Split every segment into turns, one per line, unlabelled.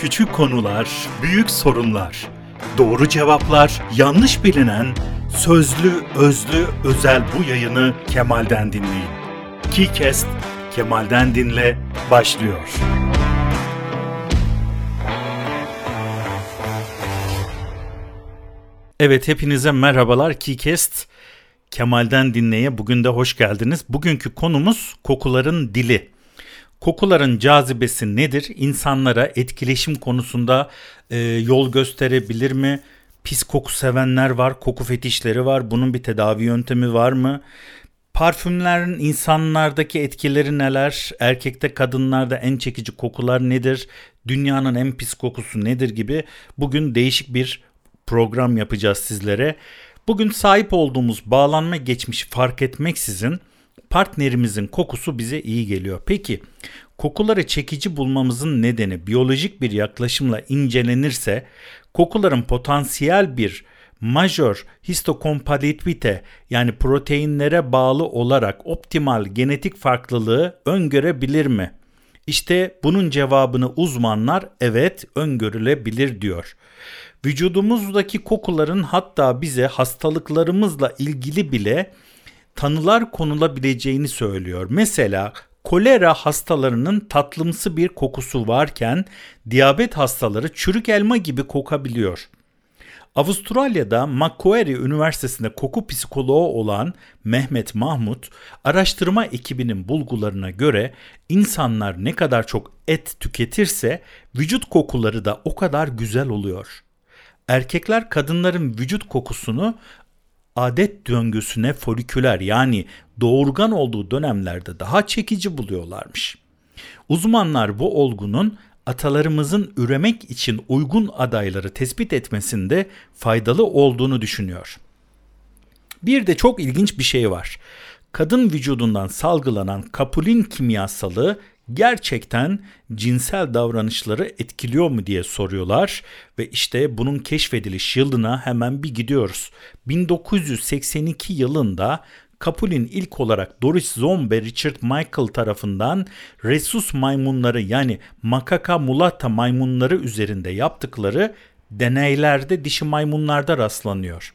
Küçük konular, büyük sorunlar. Doğru cevaplar, yanlış bilinen, sözlü, özlü, özel bu yayını Kemal'den dinleyin. KeyCast Kemal'den dinle başlıyor. Evet hepinize merhabalar KeyCast Kemal'den dinleye bugün de hoş geldiniz. Bugünkü konumuz kokuların dili. Kokuların cazibesi nedir? İnsanlara etkileşim konusunda e, yol gösterebilir mi? Pis koku sevenler var, koku fetişleri var. Bunun bir tedavi yöntemi var mı? Parfümlerin insanlardaki etkileri neler? Erkekte kadınlarda en çekici kokular nedir? Dünyanın en pis kokusu nedir gibi bugün değişik bir program yapacağız sizlere. Bugün sahip olduğumuz bağlanma geçmiş fark etmeksizin partnerimizin kokusu bize iyi geliyor. Peki kokuları çekici bulmamızın nedeni biyolojik bir yaklaşımla incelenirse kokuların potansiyel bir majör histokompatibilite yani proteinlere bağlı olarak optimal genetik farklılığı öngörebilir mi? İşte bunun cevabını uzmanlar evet öngörülebilir diyor. Vücudumuzdaki kokuların hatta bize hastalıklarımızla ilgili bile tanılar konulabileceğini söylüyor. Mesela kolera hastalarının tatlımsı bir kokusu varken diyabet hastaları çürük elma gibi kokabiliyor. Avustralya'da Macquarie Üniversitesi'nde koku psikoloğu olan Mehmet Mahmut, araştırma ekibinin bulgularına göre insanlar ne kadar çok et tüketirse vücut kokuları da o kadar güzel oluyor. Erkekler kadınların vücut kokusunu adet döngüsüne foliküler yani doğurgan olduğu dönemlerde daha çekici buluyorlarmış. Uzmanlar bu olgunun atalarımızın üremek için uygun adayları tespit etmesinde faydalı olduğunu düşünüyor. Bir de çok ilginç bir şey var. Kadın vücudundan salgılanan kapulin kimyasalı gerçekten cinsel davranışları etkiliyor mu diye soruyorlar ve işte bunun keşfediliş yılına hemen bir gidiyoruz. 1982 yılında Kapulin ilk olarak Doris Zombe Richard Michael tarafından Rhesus maymunları yani Macaca mulatta maymunları üzerinde yaptıkları deneylerde dişi maymunlarda rastlanıyor.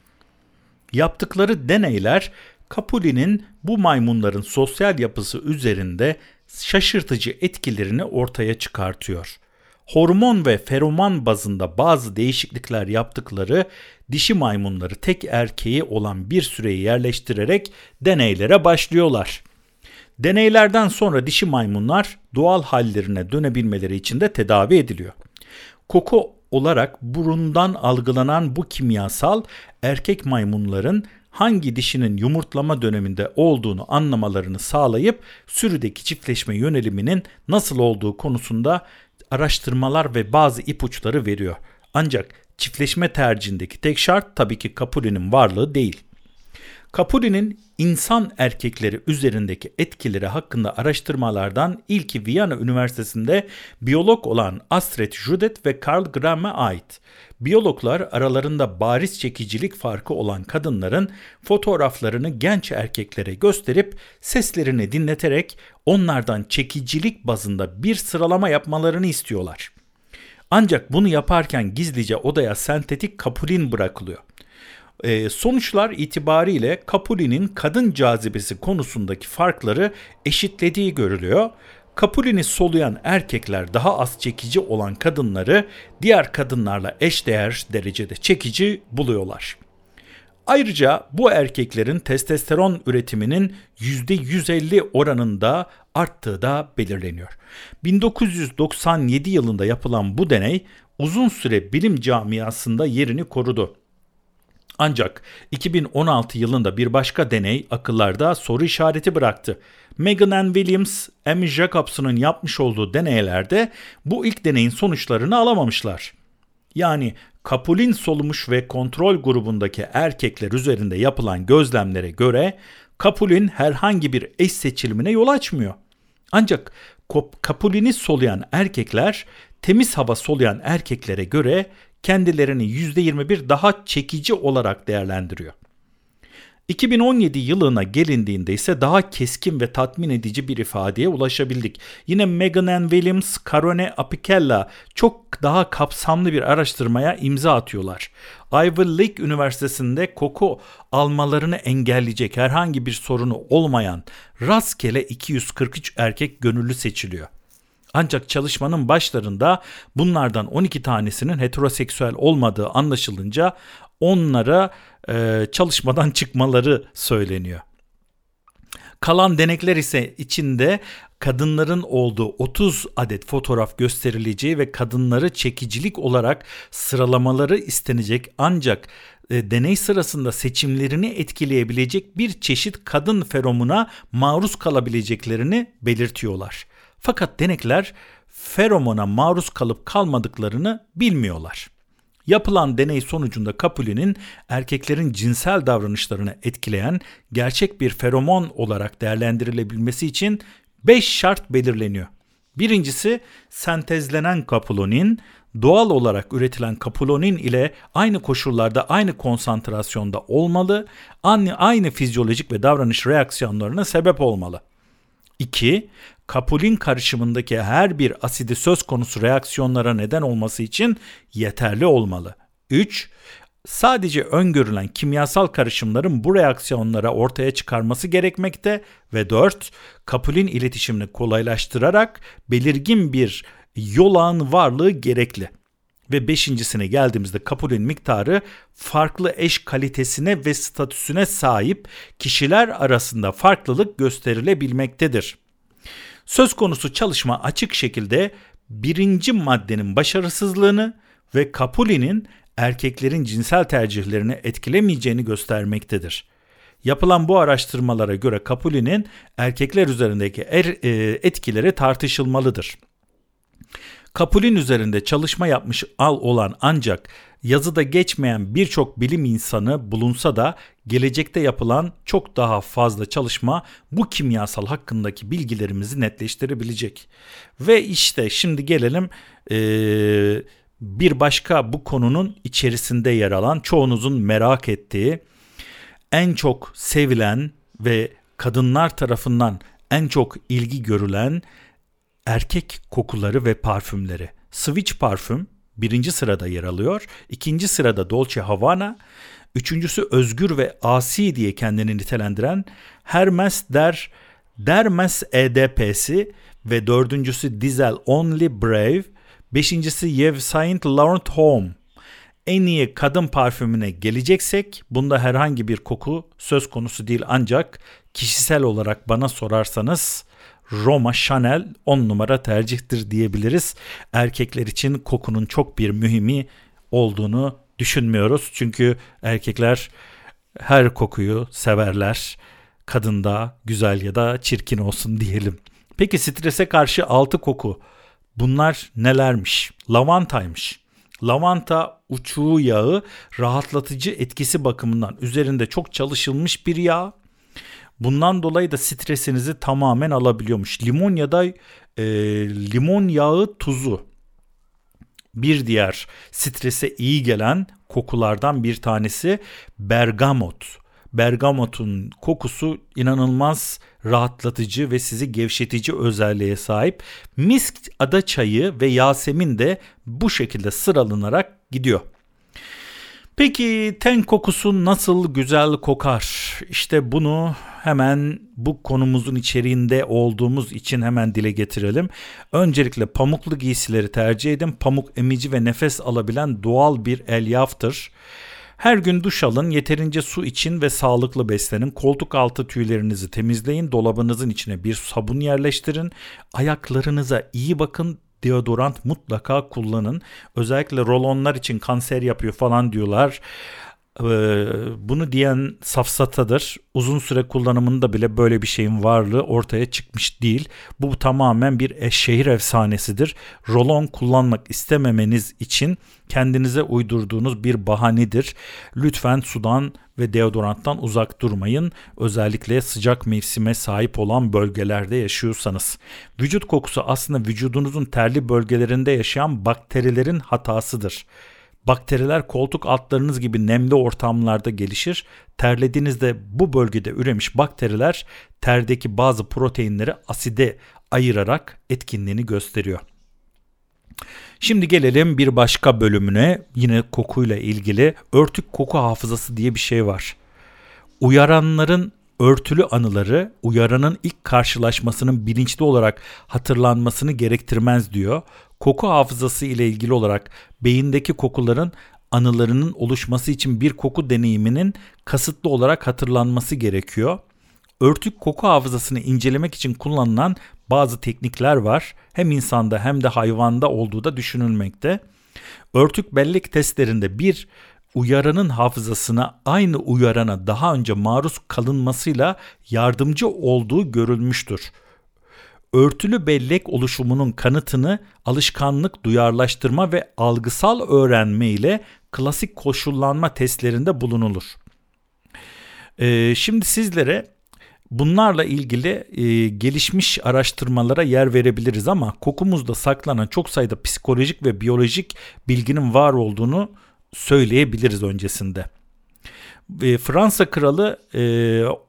Yaptıkları deneyler Kapuli'nin bu maymunların sosyal yapısı üzerinde şaşırtıcı etkilerini ortaya çıkartıyor. Hormon ve feromon bazında bazı değişiklikler yaptıkları dişi maymunları tek erkeği olan bir süreye yerleştirerek deneylere başlıyorlar. Deneylerden sonra dişi maymunlar doğal hallerine dönebilmeleri için de tedavi ediliyor. Koku olarak burundan algılanan bu kimyasal erkek maymunların hangi dişinin yumurtlama döneminde olduğunu anlamalarını sağlayıp sürüdeki çiftleşme yöneliminin nasıl olduğu konusunda araştırmalar ve bazı ipuçları veriyor. Ancak çiftleşme tercihindeki tek şart tabii ki Capuli'nin varlığı değil. Capuli'nin insan erkekleri üzerindeki etkileri hakkında araştırmalardan ilki Viyana Üniversitesi'nde biyolog olan Astrid Judet ve Karl Graham'e ait. Biyologlar aralarında bariz çekicilik farkı olan kadınların fotoğraflarını genç erkeklere gösterip seslerini dinleterek onlardan çekicilik bazında bir sıralama yapmalarını istiyorlar. Ancak bunu yaparken gizlice odaya sentetik kapulin bırakılıyor. E, sonuçlar itibariyle Capuli'nin kadın cazibesi konusundaki farkları eşitlediği görülüyor. Capuli'ni soluyan erkekler daha az çekici olan kadınları diğer kadınlarla eşdeğer derecede çekici buluyorlar. Ayrıca bu erkeklerin testosteron üretiminin %150 oranında arttığı da belirleniyor. 1997 yılında yapılan bu deney uzun süre bilim camiasında yerini korudu. Ancak 2016 yılında bir başka deney akıllarda soru işareti bıraktı. Megan Ann Williams, Amy Jacobson'un yapmış olduğu deneylerde bu ilk deneyin sonuçlarını alamamışlar. Yani kapulin solumuş ve kontrol grubundaki erkekler üzerinde yapılan gözlemlere göre kapulin herhangi bir eş seçilimine yol açmıyor. Ancak kapulini soluyan erkekler temiz hava soluyan erkeklere göre kendilerini %21 daha çekici olarak değerlendiriyor. 2017 yılına gelindiğinde ise daha keskin ve tatmin edici bir ifadeye ulaşabildik. Yine Megan Ann Williams, Carone Apicella çok daha kapsamlı bir araştırmaya imza atıyorlar. Ivy League Üniversitesi'nde koku almalarını engelleyecek herhangi bir sorunu olmayan rastgele 243 erkek gönüllü seçiliyor. Ancak çalışmanın başlarında bunlardan 12 tanesinin heteroseksüel olmadığı anlaşılınca onlara e, çalışmadan çıkmaları söyleniyor. Kalan denekler ise içinde kadınların olduğu 30 adet fotoğraf gösterileceği ve kadınları çekicilik olarak sıralamaları istenecek ancak e, deney sırasında seçimlerini etkileyebilecek bir çeşit kadın feromuna maruz kalabileceklerini belirtiyorlar. Fakat denekler feromona maruz kalıp kalmadıklarını bilmiyorlar. Yapılan deney sonucunda Capuli'nin erkeklerin cinsel davranışlarını etkileyen gerçek bir feromon olarak değerlendirilebilmesi için 5 şart belirleniyor. Birincisi sentezlenen kapulonin doğal olarak üretilen kapulonin ile aynı koşullarda aynı konsantrasyonda olmalı, aynı, aynı fizyolojik ve davranış reaksiyonlarına sebep olmalı. 2. Kapulin karışımındaki her bir asidi söz konusu reaksiyonlara neden olması için yeterli olmalı. 3. Sadece öngörülen kimyasal karışımların bu reaksiyonlara ortaya çıkarması gerekmekte ve 4. Kapulin iletişimini kolaylaştırarak belirgin bir yolağın varlığı gerekli. Ve beşincisine geldiğimizde kapulin miktarı farklı eş kalitesine ve statüsüne sahip kişiler arasında farklılık gösterilebilmektedir. Söz konusu çalışma açık şekilde birinci maddenin başarısızlığını ve Capuli'nin erkeklerin cinsel tercihlerini etkilemeyeceğini göstermektedir. Yapılan bu araştırmalara göre Capuli'nin erkekler üzerindeki er, e, etkileri tartışılmalıdır. Kapulin üzerinde çalışma yapmış al olan ancak yazıda geçmeyen birçok bilim insanı bulunsa da gelecekte yapılan çok daha fazla çalışma bu kimyasal hakkındaki bilgilerimizi netleştirebilecek. Ve işte şimdi gelelim ee, bir başka bu konunun içerisinde yer alan çoğunuzun merak ettiği en çok sevilen ve kadınlar tarafından en çok ilgi görülen erkek kokuları ve parfümleri. Switch parfüm birinci sırada yer alıyor. İkinci sırada Dolce Havana. Üçüncüsü özgür ve asi diye kendini nitelendiren Hermes Der Dermes EDP'si ve dördüncüsü Diesel Only Brave. Beşincisi Yves Saint Laurent Home. En iyi kadın parfümüne geleceksek bunda herhangi bir koku söz konusu değil ancak kişisel olarak bana sorarsanız Roma Chanel 10 numara tercihtir diyebiliriz. Erkekler için kokunun çok bir mühimi olduğunu düşünmüyoruz. Çünkü erkekler her kokuyu severler. Kadında güzel ya da çirkin olsun diyelim. Peki strese karşı 6 koku. Bunlar nelermiş? Lavantaymış. Lavanta uçuğu yağı rahatlatıcı etkisi bakımından üzerinde çok çalışılmış bir yağ Bundan dolayı da stresinizi tamamen alabiliyormuş. Limon ya da e, limon yağı tuzu bir diğer strese iyi gelen kokulardan bir tanesi bergamot. Bergamotun kokusu inanılmaz rahatlatıcı ve sizi gevşetici özelliğe sahip. Misk ada çayı ve yasemin de bu şekilde sıralanarak gidiyor. Peki ten kokusu nasıl güzel kokar? İşte bunu hemen bu konumuzun içeriğinde olduğumuz için hemen dile getirelim. Öncelikle pamuklu giysileri tercih edin. Pamuk emici ve nefes alabilen doğal bir elyaftır. Her gün duş alın, yeterince su için ve sağlıklı beslenin. Koltuk altı tüylerinizi temizleyin, dolabınızın içine bir sabun yerleştirin. Ayaklarınıza iyi bakın, deodorant mutlaka kullanın. Özellikle rolonlar için kanser yapıyor falan diyorlar. Ee, bunu diyen safsatadır. Uzun süre kullanımında bile böyle bir şeyin varlığı ortaya çıkmış değil. Bu tamamen bir şehir efsanesidir. Rolon kullanmak istememeniz için kendinize uydurduğunuz bir bahanedir. Lütfen sudan ve deodoranttan uzak durmayın. Özellikle sıcak mevsime sahip olan bölgelerde yaşıyorsanız. Vücut kokusu aslında vücudunuzun terli bölgelerinde yaşayan bakterilerin hatasıdır. Bakteriler koltuk altlarınız gibi nemli ortamlarda gelişir. Terlediğinizde bu bölgede üremiş bakteriler terdeki bazı proteinleri aside ayırarak etkinliğini gösteriyor. Şimdi gelelim bir başka bölümüne yine kokuyla ilgili örtük koku hafızası diye bir şey var. Uyaranların örtülü anıları uyaranın ilk karşılaşmasının bilinçli olarak hatırlanmasını gerektirmez diyor. Koku hafızası ile ilgili olarak beyindeki kokuların anılarının oluşması için bir koku deneyiminin kasıtlı olarak hatırlanması gerekiyor. Örtük koku hafızasını incelemek için kullanılan bazı teknikler var. Hem insanda hem de hayvanda olduğu da düşünülmekte. Örtük bellek testlerinde bir uyaranın hafızasına aynı uyarana daha önce maruz kalınmasıyla yardımcı olduğu görülmüştür. Örtülü bellek oluşumunun kanıtını alışkanlık duyarlaştırma ve algısal öğrenme ile klasik koşullanma testlerinde bulunulur. Ee, şimdi sizlere bunlarla ilgili e, gelişmiş araştırmalara yer verebiliriz ama kokumuzda saklanan çok sayıda psikolojik ve biyolojik bilginin var olduğunu söyleyebiliriz öncesinde. Fransa kralı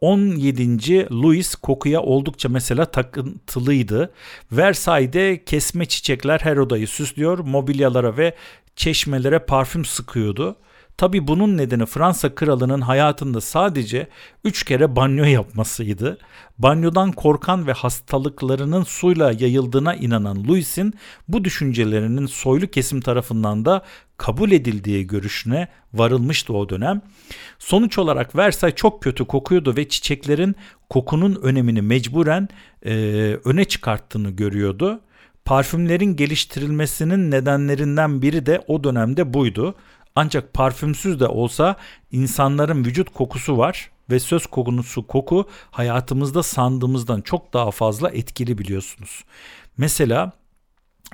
17. Louis kokuya oldukça mesela takıntılıydı. Versailles'de kesme çiçekler her odayı süslüyor, mobilyalara ve çeşmelere parfüm sıkıyordu. Tabi bunun nedeni Fransa kralının hayatında sadece 3 kere banyo yapmasıydı. Banyodan korkan ve hastalıklarının suyla yayıldığına inanan Louis'in bu düşüncelerinin soylu kesim tarafından da kabul edildiği görüşüne varılmıştı o dönem. Sonuç olarak Versailles çok kötü kokuyordu ve çiçeklerin kokunun önemini mecburen e, öne çıkarttığını görüyordu. Parfümlerin geliştirilmesinin nedenlerinden biri de o dönemde buydu. Ancak parfümsüz de olsa insanların vücut kokusu var ve söz konusu koku hayatımızda sandığımızdan çok daha fazla etkili biliyorsunuz. Mesela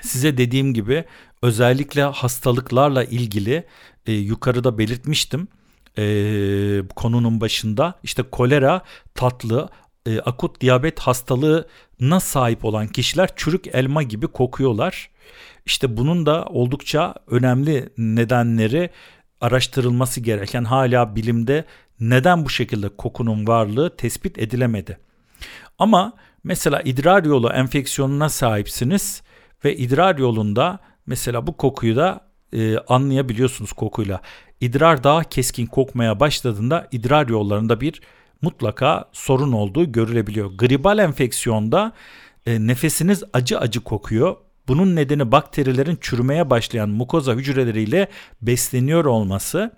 size dediğim gibi özellikle hastalıklarla ilgili e, yukarıda belirtmiştim e, konunun başında işte kolera tatlı e, akut diyabet hastalığına sahip olan kişiler çürük elma gibi kokuyorlar. İşte bunun da oldukça önemli nedenleri araştırılması gereken hala bilimde neden bu şekilde kokunun varlığı tespit edilemedi. Ama mesela idrar yolu enfeksiyonuna sahipsiniz ve idrar yolunda mesela bu kokuyu da e, anlayabiliyorsunuz kokuyla. İdrar daha keskin kokmaya başladığında idrar yollarında bir mutlaka sorun olduğu görülebiliyor. Gribal enfeksiyonda e, nefesiniz acı acı kokuyor. Bunun nedeni bakterilerin çürümeye başlayan mukoza hücreleriyle besleniyor olması.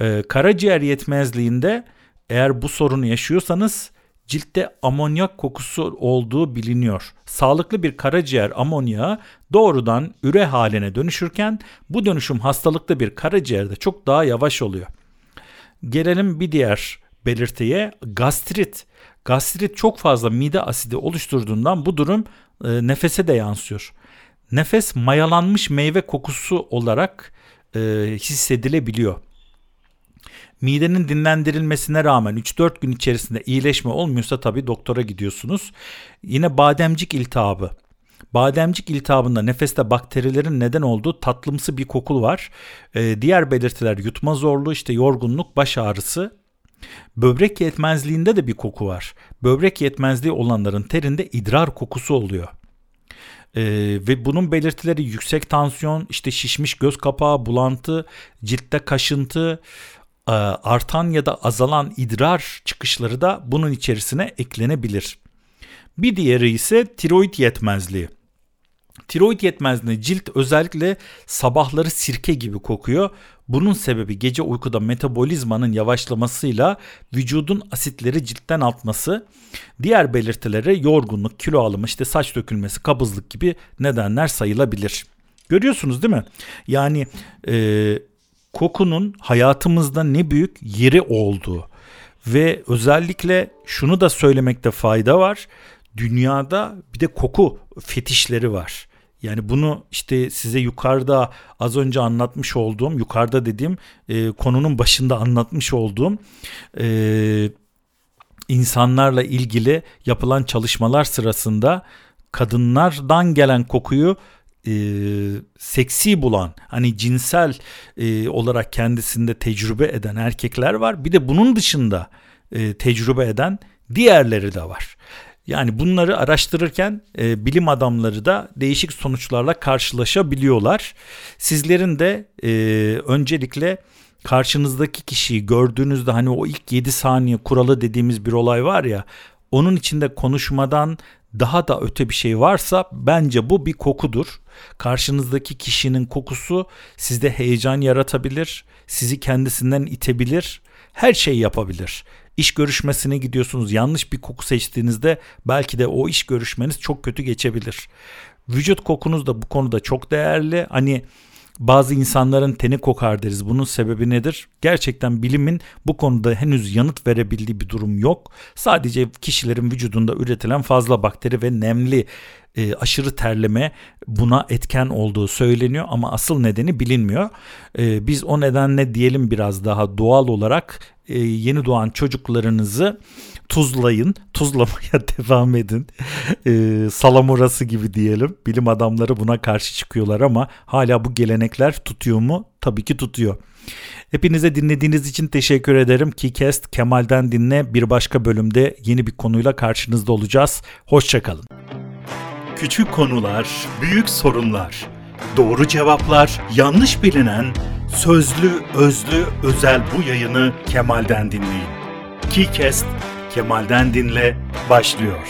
Ee, karaciğer yetmezliğinde eğer bu sorunu yaşıyorsanız ciltte amonyak kokusu olduğu biliniyor. Sağlıklı bir karaciğer amonyağı doğrudan üre haline dönüşürken bu dönüşüm hastalıklı bir karaciğerde çok daha yavaş oluyor. Gelelim bir diğer belirtiye gastrit. Gastrit çok fazla mide asidi oluşturduğundan bu durum e, nefese de yansıyor. Nefes mayalanmış meyve kokusu olarak e, hissedilebiliyor. Midenin dinlendirilmesine rağmen 3-4 gün içerisinde iyileşme olmuyorsa tabii doktora gidiyorsunuz. Yine bademcik iltihabı. Bademcik iltihabında nefeste bakterilerin neden olduğu tatlımsı bir koku var. Ee, diğer belirtiler yutma zorluğu, işte yorgunluk, baş ağrısı. Böbrek yetmezliğinde de bir koku var. Böbrek yetmezliği olanların terinde idrar kokusu oluyor. Ee, ve bunun belirtileri yüksek tansiyon, işte şişmiş göz kapağı, bulantı, ciltte kaşıntı, e, artan ya da azalan idrar çıkışları da bunun içerisine eklenebilir. Bir diğeri ise tiroid yetmezliği. Tiroid yetmezliği cilt özellikle sabahları sirke gibi kokuyor. Bunun sebebi gece uykuda metabolizmanın yavaşlamasıyla vücudun asitleri ciltten atması. Diğer belirtileri yorgunluk, kilo alımı, işte saç dökülmesi, kabızlık gibi nedenler sayılabilir. Görüyorsunuz değil mi? Yani e, kokunun hayatımızda ne büyük yeri olduğu ve özellikle şunu da söylemekte fayda var. Dünyada bir de koku fetişleri var. Yani bunu işte size yukarıda az önce anlatmış olduğum, yukarıda dediğim e, konunun başında anlatmış olduğum e, insanlarla ilgili yapılan çalışmalar sırasında kadınlardan gelen kokuyu e, seksi bulan hani cinsel e, olarak kendisinde tecrübe eden erkekler var. Bir de bunun dışında e, tecrübe eden diğerleri de var. Yani bunları araştırırken e, bilim adamları da değişik sonuçlarla karşılaşabiliyorlar. Sizlerin de e, öncelikle karşınızdaki kişiyi gördüğünüzde hani o ilk 7 saniye kuralı dediğimiz bir olay var ya onun içinde konuşmadan daha da öte bir şey varsa bence bu bir kokudur. Karşınızdaki kişinin kokusu sizde heyecan yaratabilir, sizi kendisinden itebilir, her şey yapabilir. İş görüşmesine gidiyorsunuz yanlış bir koku seçtiğinizde belki de o iş görüşmeniz çok kötü geçebilir. Vücut kokunuz da bu konuda çok değerli. Hani bazı insanların teni kokar deriz. Bunun sebebi nedir? Gerçekten bilimin bu konuda henüz yanıt verebildiği bir durum yok. Sadece kişilerin vücudunda üretilen fazla bakteri ve nemli e, aşırı terleme buna etken olduğu söyleniyor ama asıl nedeni bilinmiyor. E, biz o nedenle diyelim biraz daha doğal olarak e, yeni doğan çocuklarınızı tuzlayın, tuzlamaya devam edin. E, salamurası gibi diyelim. Bilim adamları buna karşı çıkıyorlar ama hala bu gelenekler tutuyor mu? Tabii ki tutuyor. Hepinize dinlediğiniz için teşekkür ederim. Keycast Kemal'den dinle bir başka bölümde yeni bir konuyla karşınızda olacağız. Hoşçakalın. Küçük konular, büyük sorunlar. Doğru cevaplar, yanlış bilinen, sözlü, özlü, özel bu yayını Kemal'den dinleyin. Keycast Kemal'den dinle başlıyor.